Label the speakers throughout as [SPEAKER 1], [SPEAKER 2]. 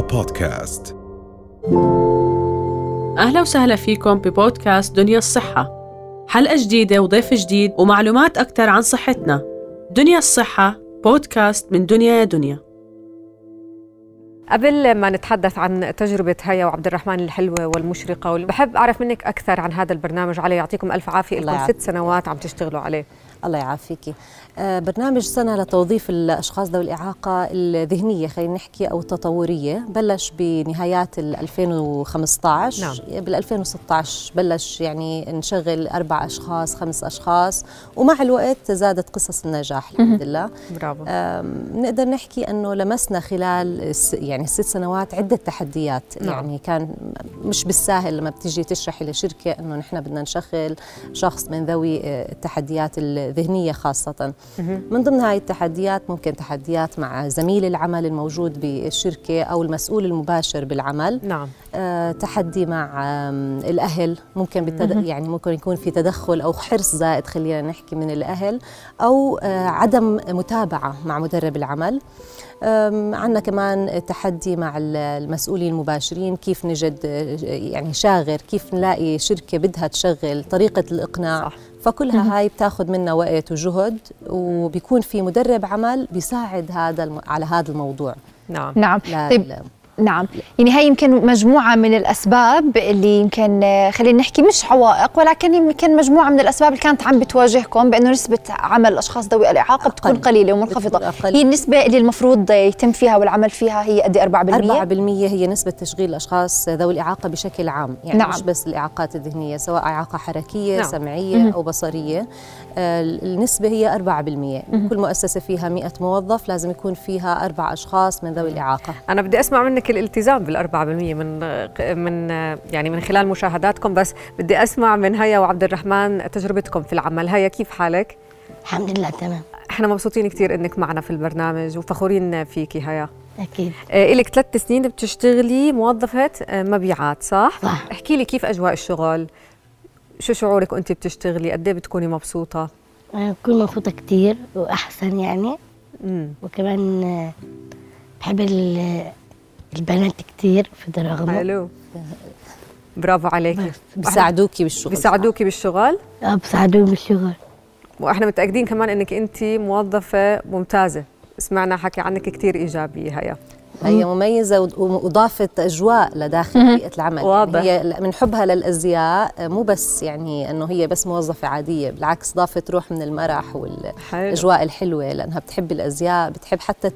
[SPEAKER 1] بودكاست.
[SPEAKER 2] أهلا وسهلا فيكم ببودكاست دنيا الصحة. حلقة جديدة وضيف جديد ومعلومات أكثر عن صحتنا. دنيا الصحة بودكاست من دنيا يا دنيا.
[SPEAKER 3] قبل ما نتحدث عن تجربة هيا وعبد الرحمن الحلوة والمشرقة بحب أعرف منك أكثر عن هذا البرنامج علي يعطيكم ألف عافية. لكم ست. سنوات عم تشتغلوا عليه.
[SPEAKER 4] الله يعافيكي آه، برنامج سنة لتوظيف الأشخاص ذوي الإعاقة الذهنية خلينا نحكي أو التطورية. بلش بنهايات ال 2015
[SPEAKER 3] نعم.
[SPEAKER 4] بال 2016 بلش يعني نشغل أربع أشخاص خمس أشخاص ومع الوقت زادت قصص النجاح الحمد لله.
[SPEAKER 3] برافو.
[SPEAKER 4] نقدر نحكي أنه لمسنا خلال الس- يعني الست سنوات عدة تحديات.
[SPEAKER 3] نعم.
[SPEAKER 4] يعني كان مش بالساهل لما بتيجي تشرحي لشركة إنه نحن بدنا نشغل شخص من ذوي آه، التحديات الذهنية خاصة. من ضمن هاي التحديات ممكن تحديات مع زميل العمل الموجود بالشركة أو المسؤول المباشر بالعمل.
[SPEAKER 3] نعم.
[SPEAKER 4] آه، تحدي مع الأهل. ممكن بالتد... يعني ممكن يكون في تدخل أو حرص زائد خلينا نحكي من الأهل. أو آه، عدم متابعة مع مدرب العمل. عندنا كمان تحدي مع ال- المسؤولين المباشرين كيف نجد يعني شاغر كيف نلاقي شركة بدها تشغل طريقة الإقناع.
[SPEAKER 3] صح.
[SPEAKER 4] فكلها هاي بتاخذ منا وقت وجهد وبيكون في مدرب عمل بيساعد هذا الم... على هذا الموضوع.
[SPEAKER 3] نعم.
[SPEAKER 5] نعم. طيب نعم يعني هي يمكن مجموعة من الأسباب اللي يمكن آه، خلينا نحكي مش عوائق ولكن يمكن مجموعة من الأسباب اللي كانت عم بتواجهكم بأنه نسبة عمل الأشخاص ذوي الإعاقة بتكون
[SPEAKER 4] أقل.
[SPEAKER 5] قليلة ومنخفضة. هي النسبة اللي المفروض يتم فيها والعمل فيها هي قد 4%؟
[SPEAKER 4] 4% هي نسبة تشغيل الأشخاص ذوي الإعاقة بشكل عام يعني
[SPEAKER 5] نعم.
[SPEAKER 4] مش بس الإعاقات الذهنية سواء إعاقة حركية
[SPEAKER 3] نعم.
[SPEAKER 4] سمعية أو بصرية آه، النسبة هي 4% كل مؤسسة فيها 100 موظف لازم يكون فيها أربع أشخاص من ذوي الإعاقة
[SPEAKER 3] أنا بدي أسمع منك الالتزام بالأربعة بالمية من من يعني من خلال مشاهداتكم بس بدي أسمع من هيا وعبد الرحمن تجربتكم في العمل هيا كيف حالك؟
[SPEAKER 6] الحمد لله تمام
[SPEAKER 3] إحنا مبسوطين كثير إنك معنا في البرنامج وفخورين فيكي هيا
[SPEAKER 6] أكيد
[SPEAKER 3] آه، إلك ثلاث سنين بتشتغلي موظفة آه، مبيعات صح؟
[SPEAKER 6] صح.
[SPEAKER 3] احكي لي كيف أجواء الشغل؟ شو شعورك وأنت بتشتغلي؟ قد إيه بتكوني مبسوطة؟
[SPEAKER 6] أنا بكون مبسوطة كتير وأحسن يعني
[SPEAKER 3] امم
[SPEAKER 6] وكمان آه، بحب البنات كتير في الرغم
[SPEAKER 3] حلو. برافو عليكي.
[SPEAKER 4] بيساعدوكي بالشغل.
[SPEAKER 3] بيساعدوكي بالشغل؟
[SPEAKER 6] آه بساعدوهم بالشغل.
[SPEAKER 3] وإحنا متأكدين كمان إنك انت موظفة ممتازة. سمعنا حكي عنك كثير ايجابي هيا.
[SPEAKER 4] هي مميزة وأضافت أجواء لداخل بيئة العمل.
[SPEAKER 3] واضح.
[SPEAKER 4] يعني هي من حبها للأزياء مو بس يعني أنه هي بس موظفة عادية بالعكس ضافت روح من المرح وال...
[SPEAKER 3] حلو.
[SPEAKER 4] الأجواء الحلوة لأنها بتحب الأزياء بتحب حتى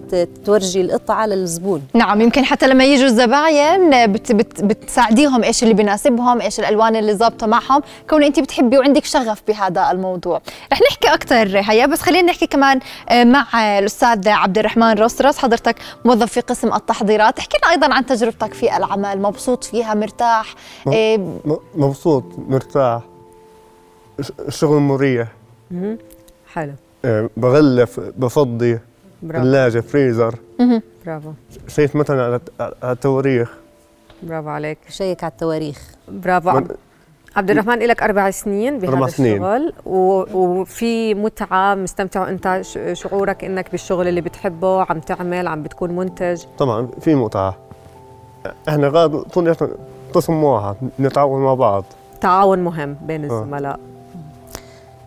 [SPEAKER 4] تورجي القطعة للزبون.
[SPEAKER 5] نعم يمكن حتى لما يجوا الزباين بت بت بتساعديهم إيش اللي بيناسبهم إيش الألوان اللي ظابطة معهم. كون انت بتحبي وعندك شغف بهذا الموضوع. رح نحكي أكثر هيا بس خلينا نحكي كمان آه، مع الأستاذ عبد الرحمن رصرص حضرتك موظف في قسم التحضيرات. احكي لنا أيضا عن تجربتك في العمل. مبسوط فيها؟ مرتاح؟
[SPEAKER 7] م- مبسوط مرتاح. ش- الشغل مريح.
[SPEAKER 3] حلو.
[SPEAKER 7] آه، بغلف بفضي.
[SPEAKER 3] برافو.
[SPEAKER 7] ثلاجة فريزر.
[SPEAKER 3] برافو.
[SPEAKER 7] شيت مثلا على على التواريخ.
[SPEAKER 3] برافو عليك.
[SPEAKER 4] شيك على التواريخ.
[SPEAKER 3] برافو. عبد, الرحمن لك أربع سنين بهذا
[SPEAKER 7] أربع سنين.
[SPEAKER 3] الشغل و... وفي متعة مستمتع وانت ش... شعورك إنك بالشغل اللي بتحبه عم تعمل عم بتكون منتج
[SPEAKER 7] طبعا في متعة إحنا غاد طول واحد نتعاون مع بعض
[SPEAKER 3] تعاون مهم بين
[SPEAKER 7] آه.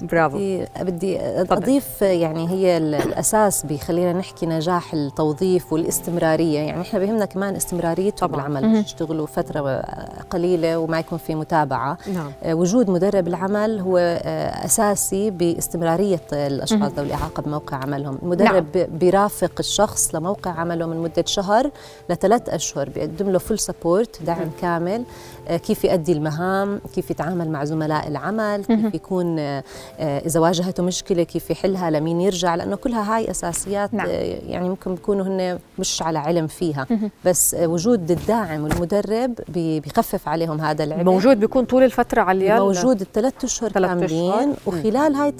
[SPEAKER 3] برافو.
[SPEAKER 4] بدي بدي أضيف يعني هي ال- الأساس بخلينا نحكي نجاح التوظيف والاستمرارية. يعني إحنا بهمنا كمان استمراريتهم
[SPEAKER 3] طبعاً.
[SPEAKER 4] بالعمل. مش يشتغلوا فترة قليلة وما يكون في متابعة.
[SPEAKER 3] نعم.
[SPEAKER 4] آه، وجود مدرب العمل هو آه، أساسي باستمرارية الأشخاص ذوي الاعاقه بموقع عملهم. المدرب نعم. بيرافق الشخص لموقع عمله من مدة شهر لثلاث أشهر بيقدم له full support دعم كامل. آه، كيف يؤدي المهام كيف يتعامل مع زملاء العمل كيف يكون آه، إذا واجهته مشكلة كيف يحلها لمين يرجع لأنه كلها هاي أساسيات
[SPEAKER 5] نعم.
[SPEAKER 4] آه، يعني ممكن بيكونوا هن مش على علم فيها بس آه، وجود الداعم والمدرب بيخفف عليهم هذا العبء
[SPEAKER 3] موجود بيكون طول الفترة على
[SPEAKER 4] موجود الثلاث أشهر
[SPEAKER 3] ثلاث
[SPEAKER 4] كاملين
[SPEAKER 3] أشهر.
[SPEAKER 4] وخلال هاي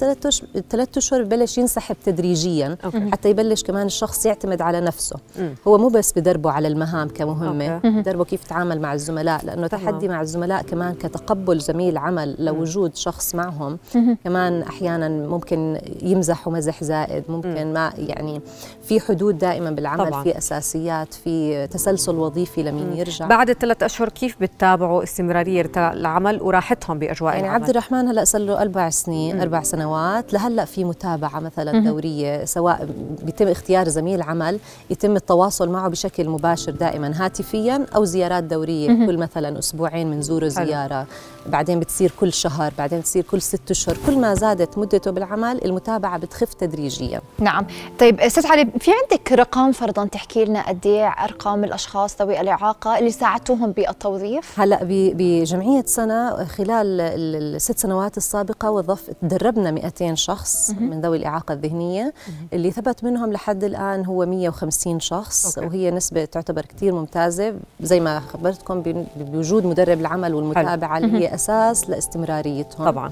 [SPEAKER 4] الثلاث أشهر ببلش ينسحب تدريجيا
[SPEAKER 3] okay.
[SPEAKER 4] حتى يبلش كمان الشخص يعتمد على نفسه
[SPEAKER 3] مم.
[SPEAKER 4] هو مو بس بدربه على المهام كمهمة
[SPEAKER 3] okay.
[SPEAKER 4] بدربه كيف يتعامل مع الزملاء لأنه
[SPEAKER 3] تمام.
[SPEAKER 4] تحدي مع الزملاء كمان كتقبل زميل عمل لوجود شخص معهم كمان كمان أحيانا ممكن يمزحوا مزح زائد ممكن ما يعني في حدود دائما بالعمل
[SPEAKER 3] طبعاً.
[SPEAKER 4] في أساسيات في تسلسل وظيفي لمين يرجع.
[SPEAKER 3] بعد الثلاث أشهر كيف بتتابعوا استمرارية العمل وراحتهم بأجواء
[SPEAKER 4] يعني
[SPEAKER 3] العمل؟
[SPEAKER 4] عبد الرحمن هلأ صار له أربع سنين أربع سنوات لهلأ في متابعة مثلا دورية سواء بيتم اختيار زميل عمل يتم التواصل معه بشكل مباشر دائما هاتفيا أو زيارات دورية كل مثلا أسبوعين بنزوره. زيارة. بعدين بتصير كل شهر بعدين بتصير كل ست أشهر كل ما زادت مدته بالعمل المتابعة بتخف تدريجيا.
[SPEAKER 5] نعم. طيب أستاذ علي في عندك رقم فرضا تحكي لنا قد إيه أرقام الأشخاص ذوي الإعاقة اللي ساعدتوهم بالتوظيف؟
[SPEAKER 4] هلأ ب- بجمعية سنة خلال ال- الست سنوات السابقة وظف تدربنا 200 شخص من ذوي الإعاقة الذهنية. اللي ثبت منهم لحد الآن هو 150 شخص
[SPEAKER 3] أوكي.
[SPEAKER 4] وهي نسبة تعتبر كثير ممتازة. زي ما خبرتكم بوجود مدرب العمل والمتابعة اللي هي أساس لاستمراريتهم.
[SPEAKER 3] طبعا.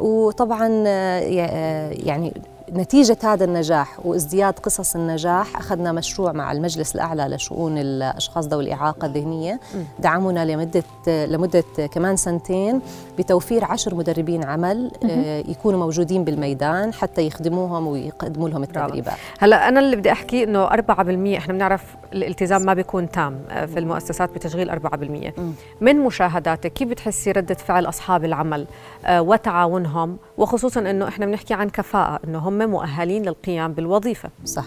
[SPEAKER 4] وطبعا آه، آه، يعني نتيجة هذا النجاح وازدياد قصص النجاح أخذنا مشروع مع المجلس الأعلى لشؤون الأشخاص ذوي الإعاقة الذهنية. دعمونا لمدة لمدة كمان سنتين بتوفير عشر مدربين عمل آه، يكونوا موجودين بالميدان حتى يخدموهم ويقدموا لهم. التدريبات.
[SPEAKER 3] هلا أنا اللي بدي أحكي إنه 4% إحنا بنعرف الالتزام ما بيكون تام آه، في المؤسسات بتشغيل 4% من مشاهداتك كيف بتحسي ردة فعل أصحاب العمل؟ آه، وتعاونهم وخصوصا إنه إحنا بنحكي عن كفاءة إنه هم مؤهلين للقيام بالوظيفة.
[SPEAKER 4] صح.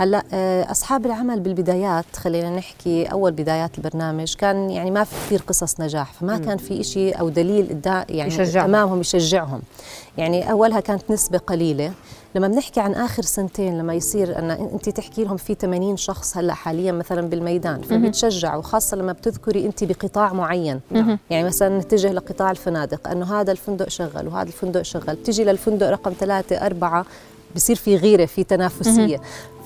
[SPEAKER 4] هلا آه، أصحاب العمل بالبدايات خلينا نحكي أول بدايات البرنامج كان يعني ما في كثير قصص نجاح فما كان في شيء أو دليل يعني
[SPEAKER 3] يشجعهم.
[SPEAKER 4] امامهم يشجعهم. يعني أولها كانت نسبة قليلة. لما بنحكي عن آخر سنتين لما يصير أن أنت تحكي لهم في 80 شخص هلا حاليا مثلا بالميدان فبتشجع وخاصة لما بتذكري أنت بقطاع معين. يعني مثلا نتجه لقطاع الفنادق أنه هذا الفندق شغل وهذا الفندق شغل تيجي للفندق رقم ثلاثة أربعة بصير في غيرة في تنافسية.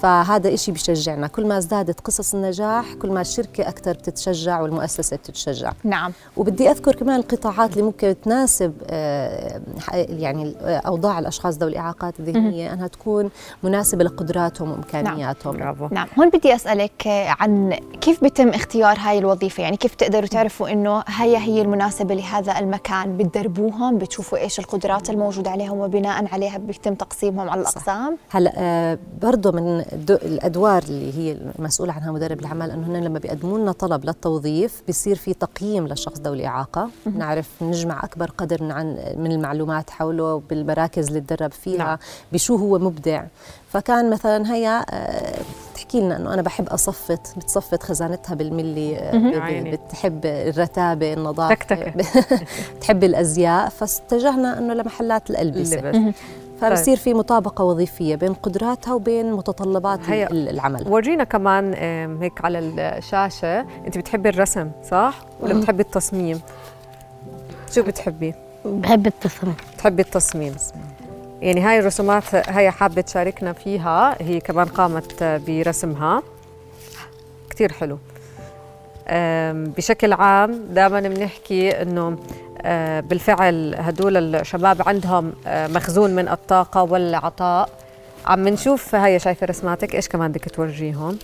[SPEAKER 4] فهذا إشي بشجعنا كل ما ازدادت قصص النجاح كل ما الشركة أكثر بتتشجع والمؤسسة بتتشجع.
[SPEAKER 5] نعم.
[SPEAKER 4] وبدي أذكر كمان القطاعات اللي ممكن تناسب آه، يعني آه، أوضاع الأشخاص ذوي الإعاقات الذهنية أنها تكون مناسبة لقدراتهم وإمكانياتهم.
[SPEAKER 3] برافو
[SPEAKER 5] نعم. هون بدي آه، عن كيف بيتم اختيار هاي الوظيفة؟ يعني كيف تقدروا تعرفوا إنه هي هي المناسبة لهذا المكان بتدربوهم بتشوفوا إيش القدرات الموجودة عليهم وبناء عليها بيتم تقسيمهم على الأقسام؟
[SPEAKER 4] هلأ آه، برضه من الأدوار اللي هي المسؤول عنها مدرب العمل إنه هن لما بيقدموا لنا طلب للتوظيف بيصير في تقييم للشخص ذوي الإعاقة. نعرف نجمع أكبر قدر من عن من المعلومات حوله بالمراكز اللي تدرب فيها
[SPEAKER 3] نعم.
[SPEAKER 4] بشو هو مبدع. فكان مثلا هي آه، بتحكي لنا إنه أنا بحب أصفت بتصفت خزانتها بالملي آه،. بتحب الرتابة
[SPEAKER 3] النظافة.
[SPEAKER 4] بتحب الأزياء. فاتجهنا إنه لمحلات
[SPEAKER 3] الألبسة.
[SPEAKER 4] فبصير في مطابقة وظيفية بين قدراتها وبين متطلبات
[SPEAKER 3] هي-
[SPEAKER 4] ال- العمل.
[SPEAKER 3] ورجينا كمان هيك على الشاشة. انت بتحبي الرسم صح؟ ولا بتحبي التصميم؟ شو بتحبي؟
[SPEAKER 6] بحب التصميم.
[SPEAKER 3] بتحبي التصميم. يعني هاي الرسومات هي حابة تشاركنا فيها. هي كمان قامت برسمها. كتير حلو. بشكل عام دائما بنحكي إنه بالفعل هدول الشباب عندهم أه، مخزون من الطاقة والعطاء. عم نشوف هاي شايفة رسماتك إيش كمان بدك تورجيهم؟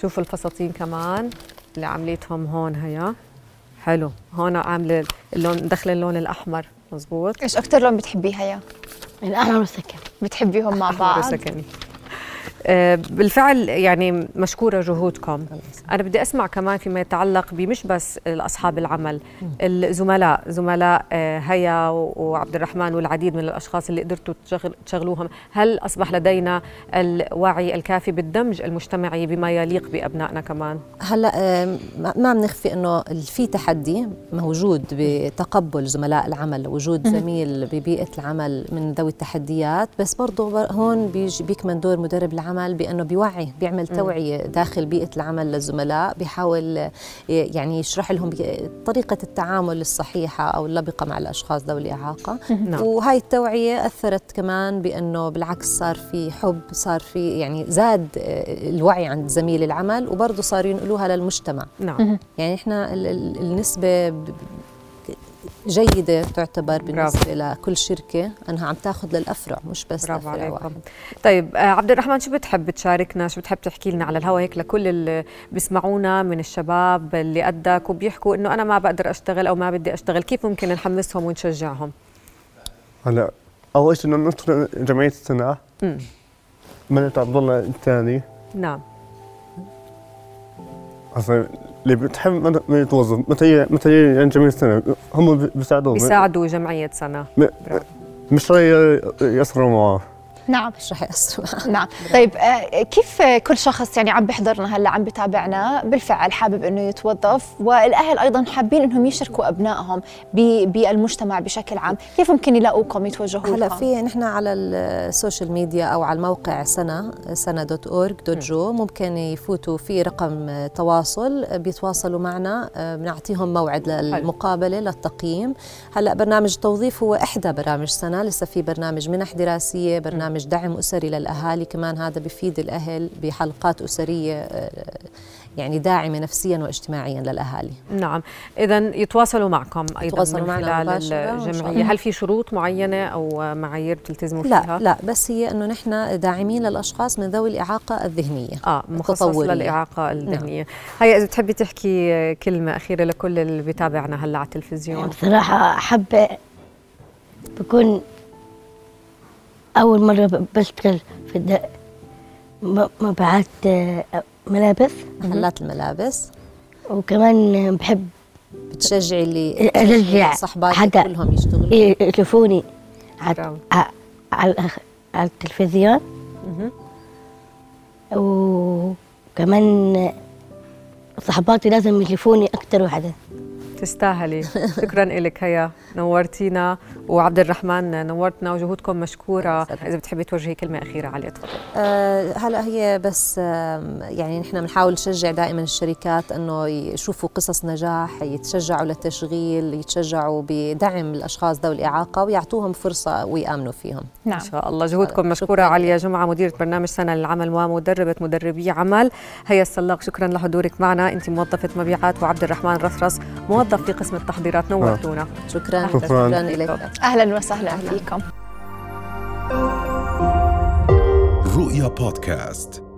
[SPEAKER 3] شوفوا الفساتين كمان اللي عمليتهم هون هيا. حلو. هون عاملة اللون دخل اللون الأحمر. مزبوط.
[SPEAKER 5] إيش أكثر لون بتحبيها يا
[SPEAKER 6] الأحمر والسكن.
[SPEAKER 5] بتحبيهم مع
[SPEAKER 3] أحمر
[SPEAKER 5] بعض؟
[SPEAKER 3] وسكني آه، بالفعل يعني مشكورة جهودكم. أنا بدي أسمع كمان فيما يتعلق بمش بس أصحاب العمل الزملاء زملاء آه، هيا وعبد الرحمن والعديد من الأشخاص اللي قدرتوا تشغل تشغلوهم. هل أصبح لدينا الوعي الكافي بالدمج المجتمعي بما يليق بأبنائنا كمان؟
[SPEAKER 4] هلا آم، ما بنخفي إنه في تحدي موجود بتقبل زملاء العمل وجود زميل ببيئة العمل من ذوي التحديات بس برضه بر- هون بيكمن دور مدرب العمل. بأنه بيوعي بيعمل توعية داخل بيئة العمل للزملاء بيحاول يعني يشرح لهم طريقة التعامل الصحيحة أو اللبقة مع الأشخاص ذوي الإعاقة.
[SPEAKER 3] نعم.
[SPEAKER 4] وهاي التوعية أثرت كمان بأنه بالعكس صار في حب صار في يعني زاد آه، الوعي عند زميل العمل وبرضه صاروا ينقلوها للمجتمع.
[SPEAKER 3] نعم.
[SPEAKER 4] يعني إحنا ال- جيدة تعتبر بالنسبة لكل شركة أنها عم تاخذ للأفرع مش بس
[SPEAKER 3] برافو
[SPEAKER 4] لفرع
[SPEAKER 3] عليكم.
[SPEAKER 4] واحد.
[SPEAKER 3] طيب آه، عبد الرحمن شو بتحب تشاركنا؟ شو بتحب تحكي لنا على الهواء؟ هيك لكل اللي بيسمعونا من الشباب اللي قدك وبيحكوا إنه أنا ما بقدر أشتغل أو ما بدي أشتغل. كيف ممكن نحمسهم ونشجعهم؟
[SPEAKER 7] هلا أول شيء بدنا ندخل جمعيه السنة
[SPEAKER 3] مم.
[SPEAKER 7] ملك عبد الله الثاني.
[SPEAKER 3] نعم.
[SPEAKER 7] أصلا اللي بتحب ما يتوظف؟ متى متى يعني جمعيه السنة؟ هم بي- بيساعدوه
[SPEAKER 3] بيساعدوا جمعية سنة.
[SPEAKER 7] م-. مش يسروا معه
[SPEAKER 5] نعم.
[SPEAKER 4] مش رح يأثروا
[SPEAKER 5] نعم. طيب آه، كيف كل شخص يعني عم بيحضرنا هلا عم بتابعنا؟ بالفعل حابب إنه يتوظف والأهل أيضا حابين إنهم يشاركوا أبنائهم ب- بالمجتمع بشكل عام. كيف ممكن يلاقوكم يتوجهوا
[SPEAKER 4] هلا
[SPEAKER 5] لكم؟
[SPEAKER 4] في نحن على ال social media أو على الموقع سنة سنة dot org dot jo ممكن يفوتوا في رقم تواصل بيتواصلوا معنا آه، بنعطيهم موعد للمقابلة للتقييم. هلا برنامج التوظيف هو إحدى برامج سنة لسه في برنامج منح دراسيه برنامج دعم أسري للأهالي كمان هذا بفيد الأهل بحلقات أسرية آه، يعني داعمة نفسيا واجتماعيا للأهالي.
[SPEAKER 3] نعم. اذا يتواصلوا معكم أيضا
[SPEAKER 4] يتواصلوا
[SPEAKER 3] من
[SPEAKER 4] معنا
[SPEAKER 3] خلال
[SPEAKER 4] الله.
[SPEAKER 3] هل في شروط معينة أو معايير بتلتزموا
[SPEAKER 4] لا
[SPEAKER 3] فيها؟
[SPEAKER 4] لا بس هي إنه نحن داعمين للأشخاص من ذوي الإعاقة الذهنية
[SPEAKER 3] آه مخصص
[SPEAKER 4] التطورية.
[SPEAKER 3] للاعاقه الذهنية. هيا إذا بتحبي تحكي كلمة أخيرة لكل اللي بيتابعنا هلأ على التلفزيون.
[SPEAKER 6] بصراحة حابة بكون أول مرة بشتغل في الد- م- مبيعات آه، ملابس
[SPEAKER 4] محلات الملابس
[SPEAKER 6] وكمان بحب
[SPEAKER 4] بتشجعي اللي
[SPEAKER 6] أشجع
[SPEAKER 4] صحباتك
[SPEAKER 6] حدا.
[SPEAKER 4] كلهم يشتغلوا
[SPEAKER 6] يشوفوني على. ع- على على التلفزيون. وكمان صحباتي لازم يشوفوني أكتر وحدة
[SPEAKER 3] تستاهلي. شكرا لك هيا. نورتينا وعبد الرحمن نورتنا وجهودكم مشكورة. إذا بتحبي توجهي كلمة أخيرة علي تفضل
[SPEAKER 4] آه هلا هي بس يعني نحن بنحاول نشجع دائما الشركات إنه يشوفوا قصص نجاح يتشجعوا للتشغيل يتشجعوا بدعم الأشخاص ذوي الإعاقة ويعطوهم فرصة ويآمنوا فيهم.
[SPEAKER 5] نعم.
[SPEAKER 3] إن شاء الله. جهودكم مشكورة. عليا جمعة مديرة برنامج سنة للعمل ومدربة مدربي عمل. هيا السلاق. شكرا لحضورك معنا. انت موظفة مبيعات وعبد الرحمن رثرس موظف في قسم التحضيرات. نورتونا.
[SPEAKER 4] شكرا.
[SPEAKER 3] أهلاً.
[SPEAKER 4] شكرا. لك.
[SPEAKER 5] أهلا وسهلا فيكم.
[SPEAKER 1] رؤيا بودكاست.